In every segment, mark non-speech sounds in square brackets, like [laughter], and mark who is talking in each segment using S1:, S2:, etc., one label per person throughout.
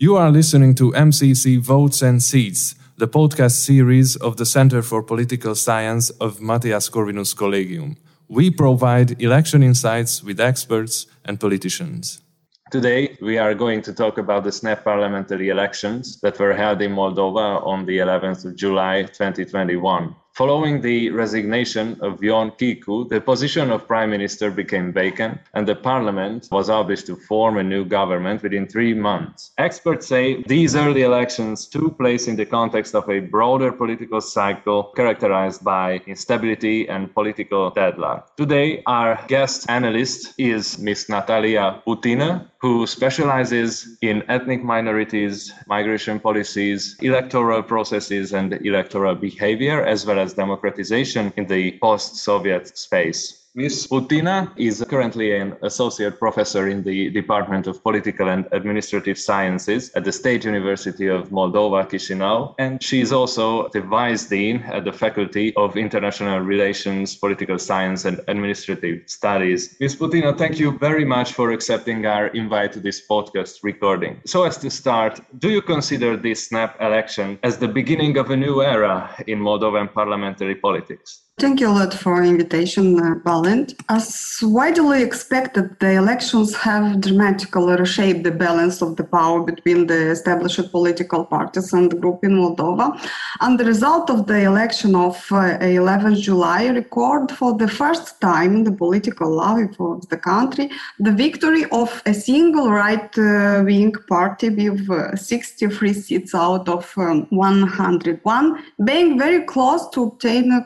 S1: You are listening to MCC Votes and Seats, the podcast series of the Center for Political Science of Matthias Corvinus Collegium. We provide election insights with experts and politicians.
S2: Today, we are going to talk about the snap parliamentary elections that were held in Moldova on the 11th of July 2021. Following the resignation of Ion Chicu, the position of prime minister became vacant and the parliament was obliged to form a new government within three months. Experts say these early elections took place in the context of a broader political cycle characterized by instability and political deadlock. Today, our guest analyst is Ms. Natalia Putina, who specializes in ethnic minorities, migration policies, electoral processes, and electoral behavior, as well as democratization in the post Soviet space. Ms. Putina is currently an associate professor in the Department of Political and Administrative Sciences at the State University of Moldova, Chisinau, and she is also the vice dean at the Faculty of International Relations, Political Science, and Administrative Studies. Ms. Putina, thank you very much for accepting our invite to this podcast recording. So, as to start, do you consider this snap election as the beginning of a new era in Moldovan parliamentary politics?
S3: Thank you a lot for invitation, uh, Balint. As widely expected, the elections have dramatically reshaped the balance of the power between the established political parties and the group in Moldova. And the result of the election of uh, 11 July record for the first time in the political life of the country the victory of a single right-wing uh, party with uh, 63 seats out of um, 101, being very close to obtain a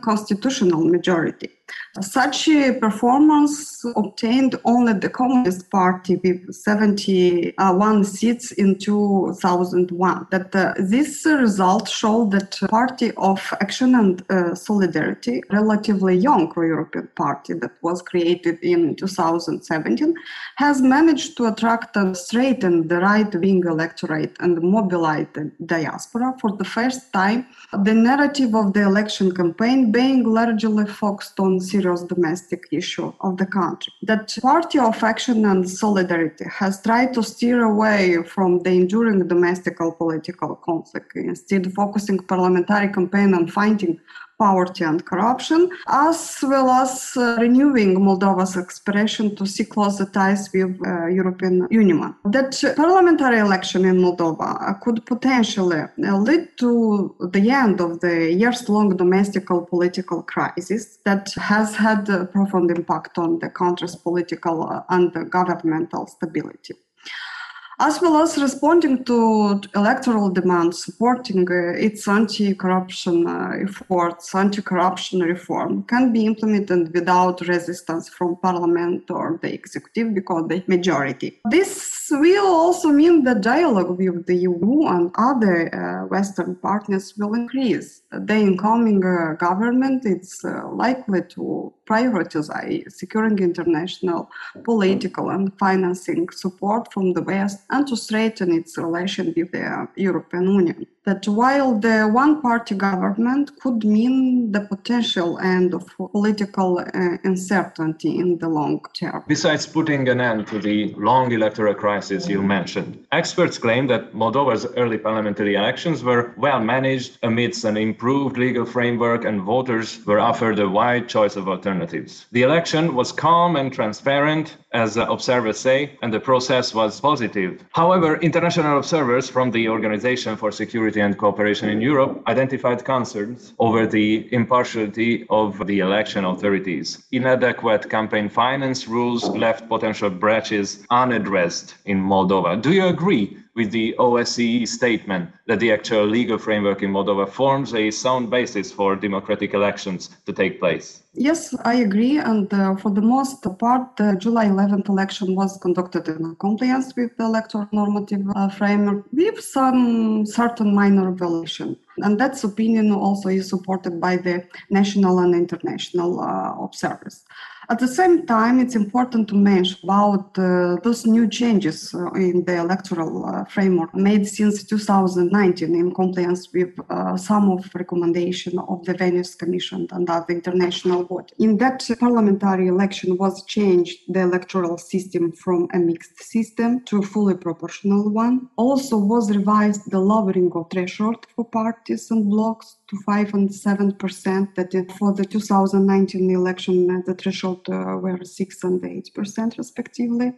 S3: constitutional majority. Such a performance obtained only the Communist Party with 71 seats in 2001. That uh, this result showed that Party of Action and uh, Solidarity, relatively young pro-European party that was created in 2017, has managed to attract and straighten the right-wing electorate and mobilize the diaspora for the first time. The narrative of the election campaign being largely focused on serious domestic issue of the country. That Party of Action and Solidarity has tried to steer away from the enduring domestic political conflict, instead focusing parliamentary campaign on fighting poverty and corruption, as well as uh, renewing Moldova's expression to see closer ties with uh, European Union. That parliamentary election in Moldova could potentially uh, lead to the end of the years-long domestic political crisis that has had a profound impact on the country's political and governmental stability as well as responding to electoral demands, supporting uh, its anti-corruption uh, efforts, anti-corruption reform can be implemented without resistance from parliament or the executive because the majority. This will also mean that dialogue with the EU and other uh, Western partners will increase. The incoming uh, government is uh, likely to prioritize securing international political and financing support from the West and to strengthen its relation with the European Union that while the one party government could mean the potential end of political uh, uncertainty in the long term.
S2: Besides putting an end to the long electoral crisis you mentioned, experts claim that Moldova's early parliamentary elections were well managed amidst an improved legal framework and voters were offered a wide choice of alternatives. The election was calm and transparent, as observers say, and the process was positive. However, international observers from the Organization for Security Security and Cooperation in Europe identified concerns over the impartiality of the election authorities. Inadequate campaign finance rules left potential breaches unaddressed in Moldova. Do you agree with the OSCE statement that the actual legal framework in Moldova forms a sound basis for democratic elections to take place.
S3: Yes, I agree. And uh, for the most part, the July 11th election was conducted in compliance with the electoral normative uh, framework with some certain minor violation. And that opinion also is supported by the national and international uh, observers. At the same time, it's important to mention about uh, those new changes uh, in the electoral uh, framework made since 2019 in compliance with uh, some of recommendation of the Venice Commission and other international body. In that parliamentary election was changed the electoral system from a mixed system to a fully proportional one. Also was revised the lowering of threshold for parties and blocks to 5 and 7 percent. That for the 2019 election, uh, the threshold Uh, were 6 and 8 percent respectively.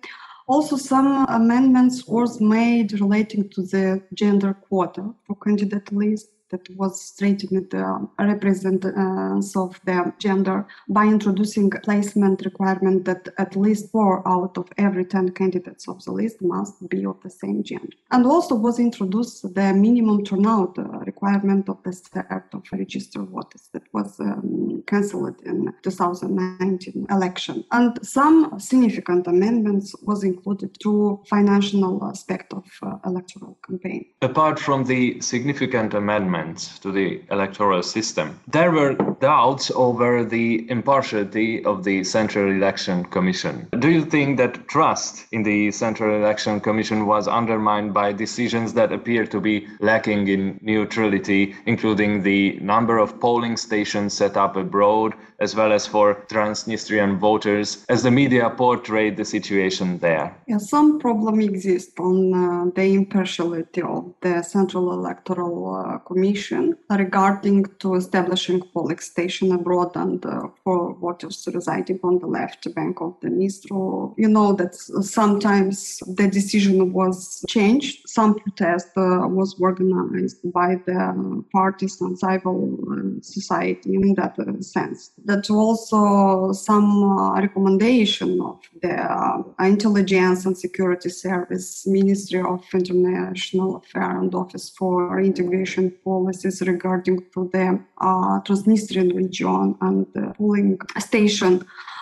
S3: Also, some amendments was made relating to the gender quota for candidate list that was strengthening the representance of the gender by introducing placement requirement that at least four out of every 10 candidates of the list must be of the same gender. And also was introduced the minimum turnout requirement of the start of registered voters that was um, cancelled in 2019 election. And some significant amendments was included to financial aspect of uh, electoral campaign.
S2: Apart from the significant amendments amendments to the electoral system. There were doubts over the impartiality of the Central Election Commission. Do you think that trust in the Central Election Commission was undermined by decisions that appear to be lacking in neutrality, including the number of polling stations set up abroad, as well as for Transnistrian voters, as the media portrayed the situation there?
S3: Yeah, some problem exists on uh, the impartiality of the Central Electoral uh, Commission Commission regarding to establishing polling station abroad and uh, for voters residing on the left bank of the Dnistro. You know that sometimes the decision was changed. Some protest uh, was organized by the parties and civil uh, society in that uh, sense. That also some uh, recommendation of the Intelligence and Security Service, Ministry of International Affairs and Office for Integration policies regarding to the uh, Transnistrian region and the polling station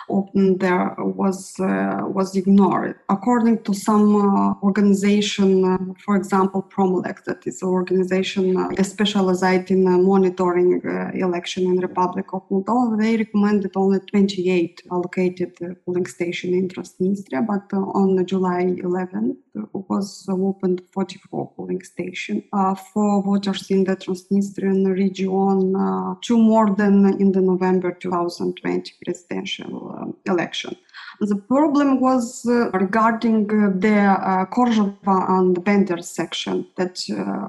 S3: open there was uh, was ignored. According to some uh, organization, uh, for example, Promolex, that is an organization uh, specialized in uh, monitoring uh, election in Republic of Moldova, they recommended only 28 allocated polling station in Transnistria, but on July 11th was opened 44 polling station for voters in the Transnistrian region, two more than in the November 2020 presidential um, election. The problem was uh, regarding uh, the uh, Corjova and Bender section that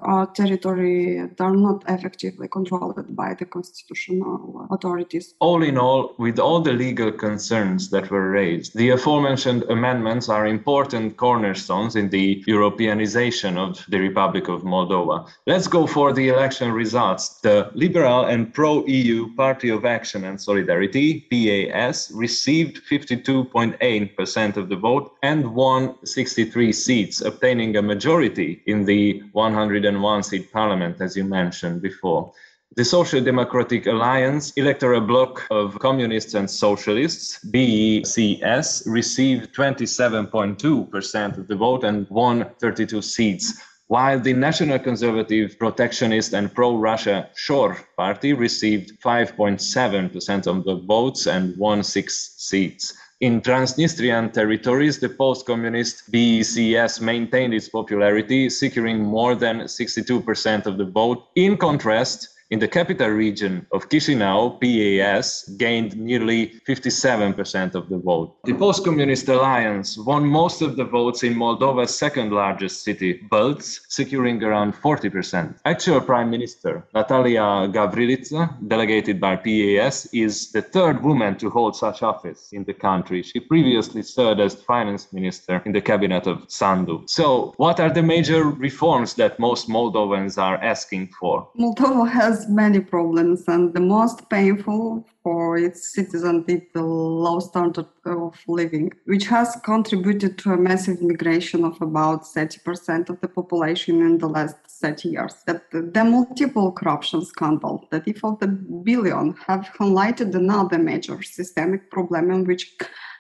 S3: our territory are not effectively controlled by the constitutional authorities.
S2: All in all, with all the legal concerns that were raised, the aforementioned amendments are important cornerstones in the Europeanization of the Republic of Moldova. Let's go for the election results. The Liberal and pro EU Party of Action and Solidarity, PAS, received 52 6.8% of the vote and won 63 seats, obtaining a majority in the 101 seat parliament, as you mentioned before. The Social Democratic Alliance electoral bloc of communists and socialists, BECS, received 27.2% of the vote and won 32 seats, while the National Conservative, Protectionist, and pro Russia Shor party received 5.7% of the votes and won six seats. In Transnistrian territories, the post-communist BECS maintained its popularity, securing more than 62% of the vote. In contrast, in the capital region of Chisinau, PAS gained nearly 57% of the vote. The Post Communist Alliance won most of the votes in Moldova's second largest city, Bălți, securing around 40%. Actual Prime Minister Natalia Gavrilița, delegated by PAS, is the third woman to hold such office in the country. She previously served as finance minister in the cabinet of Sandu. So, what are the major reforms that most Moldovans are asking for?
S3: Moldova has many problems, and the most painful for its citizens is the low standard of living, which has contributed to a massive migration of about 30% of the population in the last 30 years. That the multiple corruption scandals that if of the billion have highlighted another major systemic problem which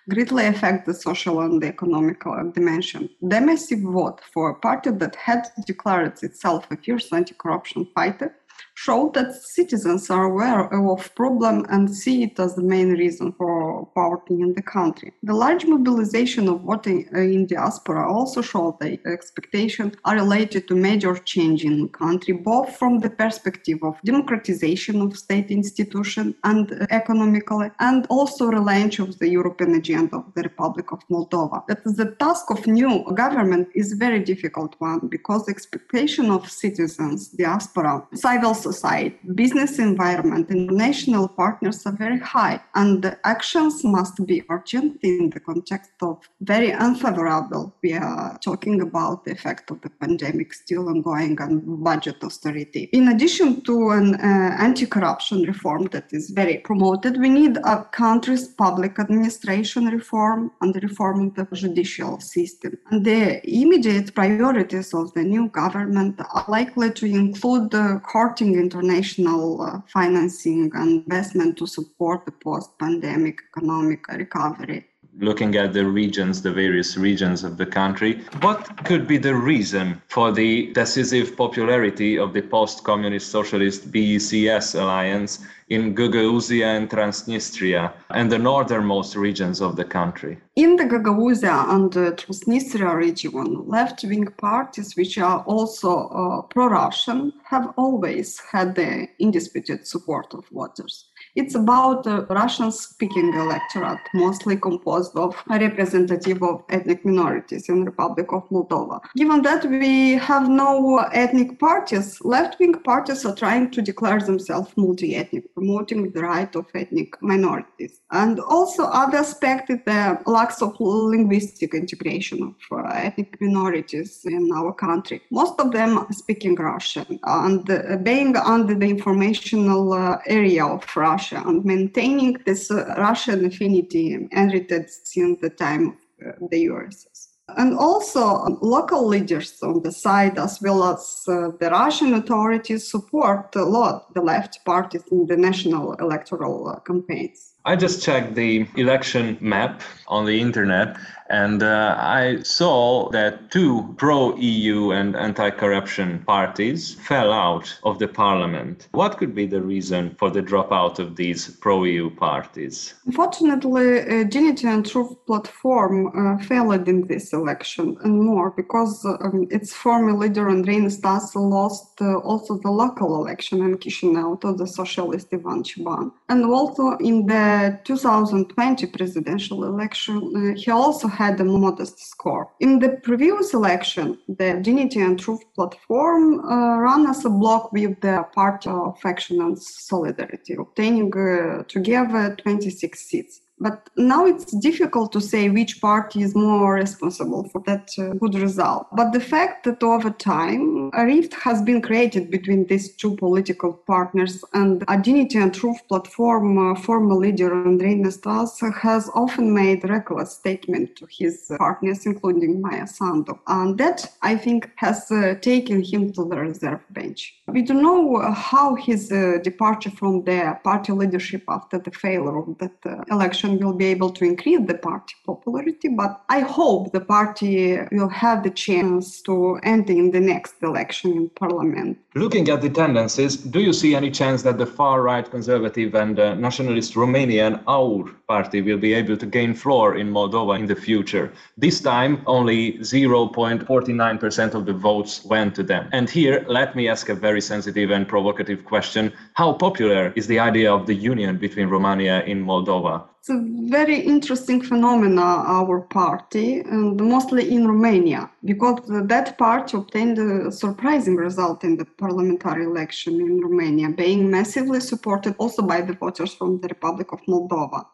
S3: greatly affect the social and the economical uh, dimension. The massive vote for a party that had declared itself a fierce anti-corruption fighter show that citizens are aware of problem and see it as the main reason for poverty in the country. The large mobilization of voting uh, in diaspora also showed the expectations are related to major change in the country, both from the perspective of democratization of state institution and uh, economically, and also relaunch of the European agenda of the Republic of Moldova. That the task of new government is very difficult one because expectation of citizens, diaspora, civil society, business environment, international partners are very high, and the actions must be urgent in the context of very unfavorable. We are talking about the effect of the pandemic still ongoing and budget austerity. In addition to an uh, anti-corruption reform that is very promoted, we need a country's public administration reform and the reform of the judicial system. And the immediate priorities of the new government are likely to include the courting international uh, financing and investment to support the post-pandemic economic recovery
S2: looking at the regions, the various regions of the country. What could be the reason for the decisive popularity of the post communist socialist BECS alliance in Gagauzia and Transnistria and the northernmost regions of the country?
S3: In the Gagauzia and the Transnistria region, left wing parties, which are also uh, pro Russian, have always had the undisputed support of voters. It's about a Russian speaking electorate, mostly composed of representative of ethnic minorities in the Republic of Moldova. Given that we have no ethnic parties, left wing parties are trying to declare themselves multi ethnic, promoting the right of ethnic minorities. And also, other aspect is the lack of linguistic integration of uh, ethnic minorities in our country. Most of them are speaking Russian and uh, being under the informational uh, area of Russia Russia and maintaining this uh, Russian affinity inherited since the time of uh, the URSS. And also, um, local leaders on the side, as well as uh, the Russian authorities, support a lot the left parties in the national electoral uh, campaigns.
S2: I just checked the election map on the internet and uh, I saw that two pro EU and anti corruption parties fell out of the parliament. What could be the reason for the dropout of these pro EU parties?
S3: Unfortunately, uh, Dignity and Truth platform uh, failed in this election and more because um, its former leader Andrei Năstase lost uh, also the local election in Chisinau to the socialist Ivan Ceban. And also in the 2020 presidential election, uh, he also had a modest score. In the previous election, the Dignity and Truth platform uh, ran as a bloc with the Party of Action and Solidarity, obtaining uh, together 26 seats. But now it's difficult to say which party is more responsible for that uh, good result. But the fact that over time a rift has been created between these two political partners and Dignity and Truth platform uh, former leader Andrei Năstase has often made reckless statement to his partners, including Maia Sandu. And that, I think, has uh, taken him to the reserve bench. We don't know how his uh, departure from the party leadership after the failure of that uh, election election will be able to increase the party popularity, but I hope the party will have the chance to enter in the next election in parliament.
S2: Looking at the tendencies, do you see any chance that the far right conservative and uh, nationalist Romanian AUR party will be able to gain floor in Moldova in the future? This time, only 0.49% of the votes went to them. And here, let me ask a very sensitive and provocative question How popular is the idea of the union between Romania and Moldova?
S3: It's a very interesting phenomena, AUR party, and mostly in Romania, because that party obtained a surprising result in the parliamentary election in Romania, being massively supported also by the voters from the Republic of Moldova.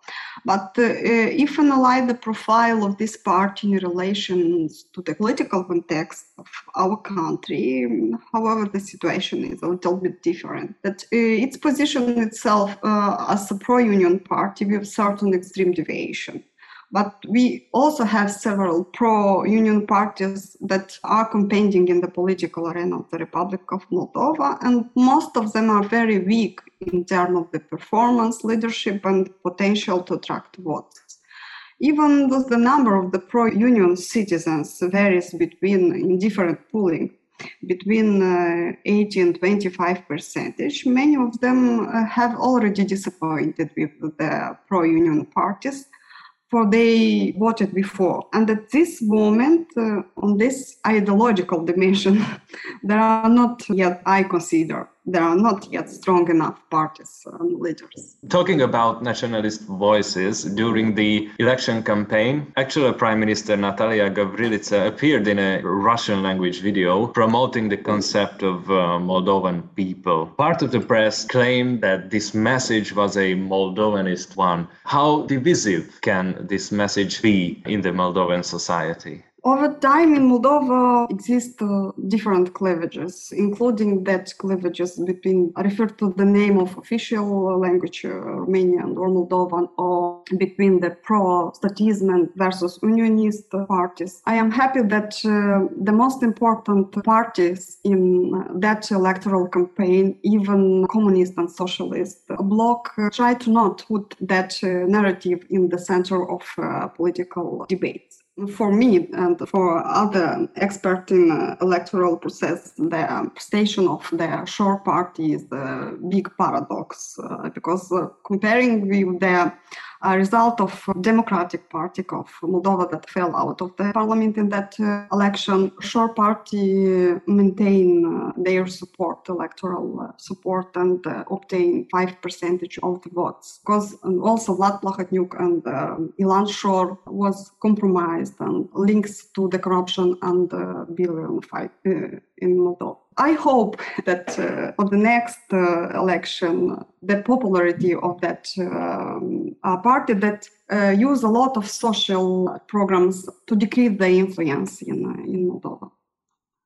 S3: But uh, if analyze the profile of this party in relation to the political context of our country, however, the situation is a little bit different. That uh, its position itself uh, as a pro-union party with certain an extreme deviation. But we also have several pro union parties that are campaigning in the political arena of the Republic of Moldova, and most of them are very weak in terms of the performance, leadership, and potential to attract votes. Even though the number of the pro union citizens varies between in different polling, between uh, 80 and 25 percentage. Many of them uh, have already disappointed with the pro-union parties for they voted before. And at this moment, uh, on this ideological dimension, [laughs] there are not yet, I consider, there are not yet strong enough parties and leaders.
S2: Talking about nationalist voices during the election campaign, actual Prime Minister Natalia Gavrilița appeared in a Russian language video promoting the concept of uh, Moldovan people. Part of the press claimed that this message was a Moldovanist one. How divisive can this message be in the Moldovan society?
S3: Over time in Moldova exist uh, different cleavages, including that cleavages between referred to the name of official language, uh, Romanian or Moldovan, or between the pro-statism versus unionist parties. I am happy that uh, the most important parties in that electoral campaign, even communist and socialist bloc, uh, try to not put that uh, narrative in the center of uh, political debates for me and for other experts in uh, electoral process, the station of the Shor party is the big paradox uh, because uh, comparing with the a result of Democratic Party of Moldova that fell out of the parliament in that uh, election. Shor Party maintain uh, their support, electoral uh, support, and uh, obtain five percentage of the votes. Because also Vlad Plahotniuc and uh, Ilan Shor was compromised and links to the corruption and uh, billion fight uh, in Moldova. I hope that uh, for the next uh, election, the popularity of that um, party that uh, use a lot of social programs to decrease the influence in, uh, in Moldova.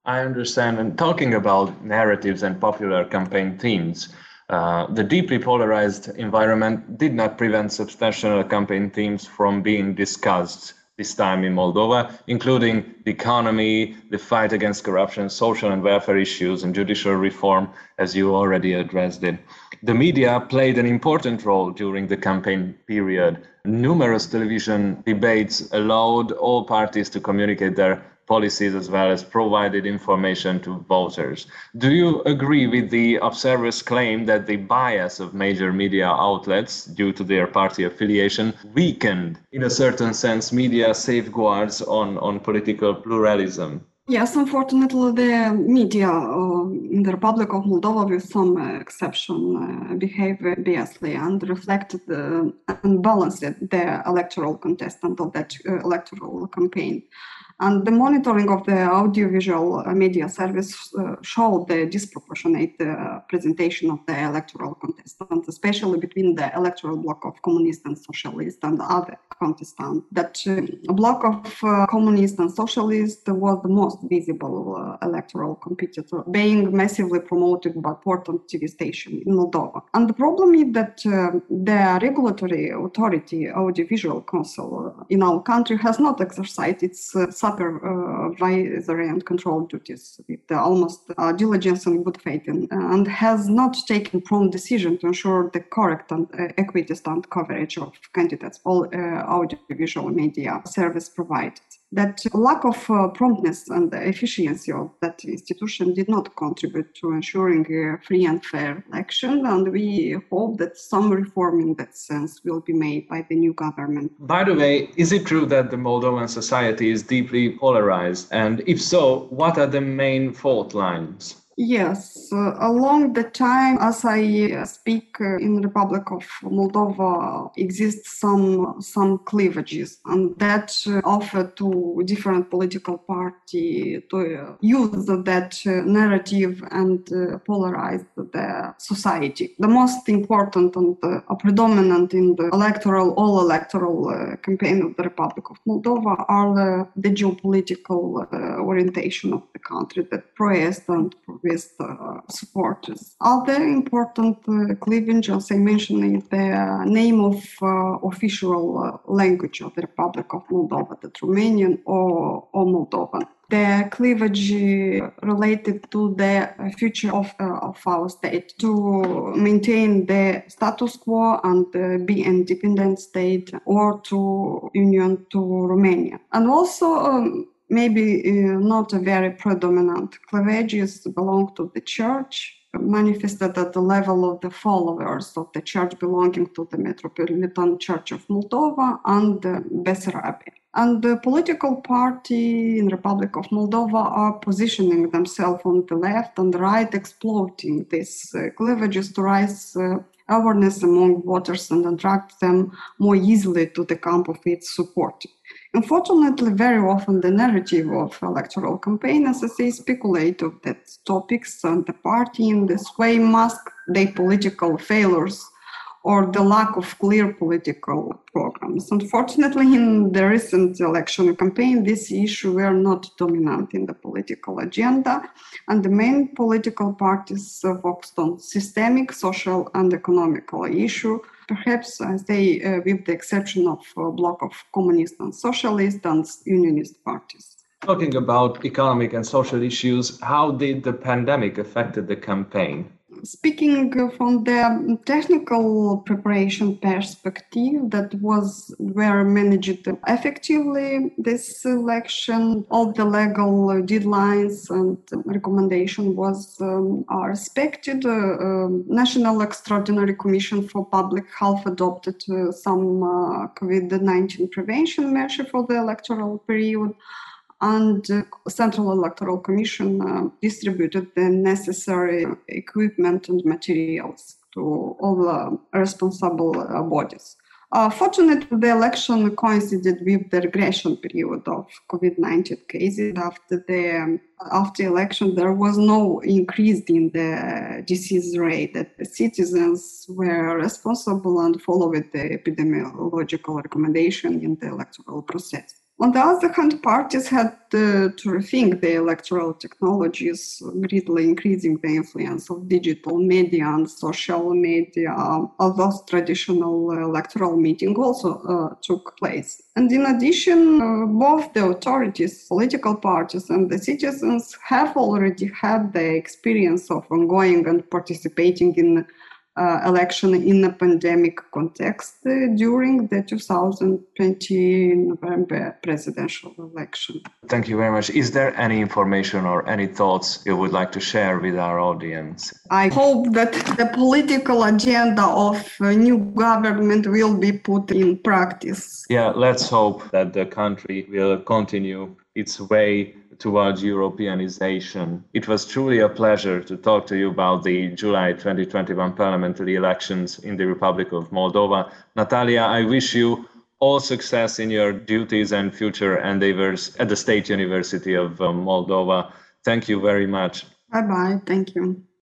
S2: I understand. And talking about narratives and popular campaign themes, uh, the deeply polarized environment did not prevent substantial campaign themes from being discussed this time in Moldova, including the economy, the fight against corruption, social and welfare issues, and judicial reform, as you already addressed it. The media played an important role during the campaign period. Numerous television debates allowed all parties to communicate their policies as well as provided information to voters. Do you agree with the observers' claim that the bias of major media outlets due to their party affiliation weakened, in a certain sense, media safeguards on, on political pluralism?
S3: Yes, unfortunately, the media uh, in the Republic of Moldova, with some uh, exception, uh, behave biasly and reflected and balanced the electoral contestant of that uh, electoral campaign. And the monitoring of the audiovisual media service uh, showed the disproportionate uh, presentation of the electoral contestants, especially between the electoral bloc of communists and socialists and other contestants. That uh, bloc of uh, communists and socialists was the most visible uh, electoral competitor, being massively promoted by important TV station in Moldova. And the problem is that uh, the regulatory authority, Audiovisual Council in our country, has not exercised its supervisory uh, and control duties with almost uh, diligence and good faith in, and has not taken prompt decision to ensure the correct and uh, equidistant coverage of candidates all audiovisual media service provided that lack of uh, promptness and the efficiency of that institution did not contribute to ensuring a free and fair election. And we hope that some reform in that sense will be made by the new government.
S2: By the way, is it true that the Moldovan society is deeply polarized? And if so, what are the main fault lines?
S3: Yes, uh, along the time as I uh, speak uh, in Republic of Moldova exists some some cleavages and that uh, offer to different political party to uh, use that uh, narrative and polarize the society. The most important and predominant in the electoral all electoral campaign of the Republic of Moldova are the geopolitical orientation of the country that pro-Est and with uh, supporters. Other important uh, cleavage, as I mentioned, is the name of uh, official language of the Republic of Moldova, the Romanian or, or Moldovan the cleavage related to the future of, uh, of our state to maintain the status quo and uh, be independent state or to union to Romania. And also um, maybe uh, not a very predominant. Cleavages belong to the church, manifested at the level of the followers of the church belonging to the Metropolitan Church of Moldova and Bessarabia. And the political party in Republic of Moldova are positioning themselves on the left and the right, exploiting these uh, cleavages to raise uh, awareness among voters and attract them more easily to the camp of its support. Unfortunately, very often the narrative of electoral campaign, as I say, speculate of that topics and the party in this way mask their political failures or the lack of clear political programs. Unfortunately, in the recent election campaign, this issue were not dominant in the political agenda, and the main political parties focused on systemic, social, and economical issue. Perhaps I say, uh, with the exception of a bloc of communist and socialist and unionist parties.
S2: Talking about economic and social issues, how did the pandemic affected the campaign?
S3: Speaking from the technical preparation perspective that was were managed effectively this election all the legal deadlines and recommendation was um, are respected. Uh, uh, national extraordinary commission for public health adopted uh, some uh, covid-19 prevention measure for the electoral period and the Central Electoral Commission uh, distributed the necessary equipment and materials to all the responsible uh, bodies. Uh, fortunately, the election coincided with the regression period of COVID-19 cases. After the um, after election, there was no increase in the disease rate. That the citizens were responsible and followed the epidemiological recommendation in the electoral process. On the other hand, parties had to rethink the electoral technologies, greatly increasing the influence of digital media and social media, although traditional electoral meeting also uh, took place. And in addition, uh, both the authorities, political parties, and the citizens have already had the experience of ongoing and participating in uh, election in a pandemic context uh, during the 2020 November presidential election.
S2: Thank you very much. Is there any information or any thoughts you would like to share with our audience?
S3: I hope that the political agenda of a new government will be put in practice.
S2: Yeah, let's hope that the country will continue its way towards Europeanization. It was truly a pleasure to talk to you about the July 2021 parliamentary elections in the Republic of Moldova. Natalia, I wish you all success in your duties and future endeavors at the State University of uh, Moldova. Thank you very much.
S3: Bye bye. Thank you.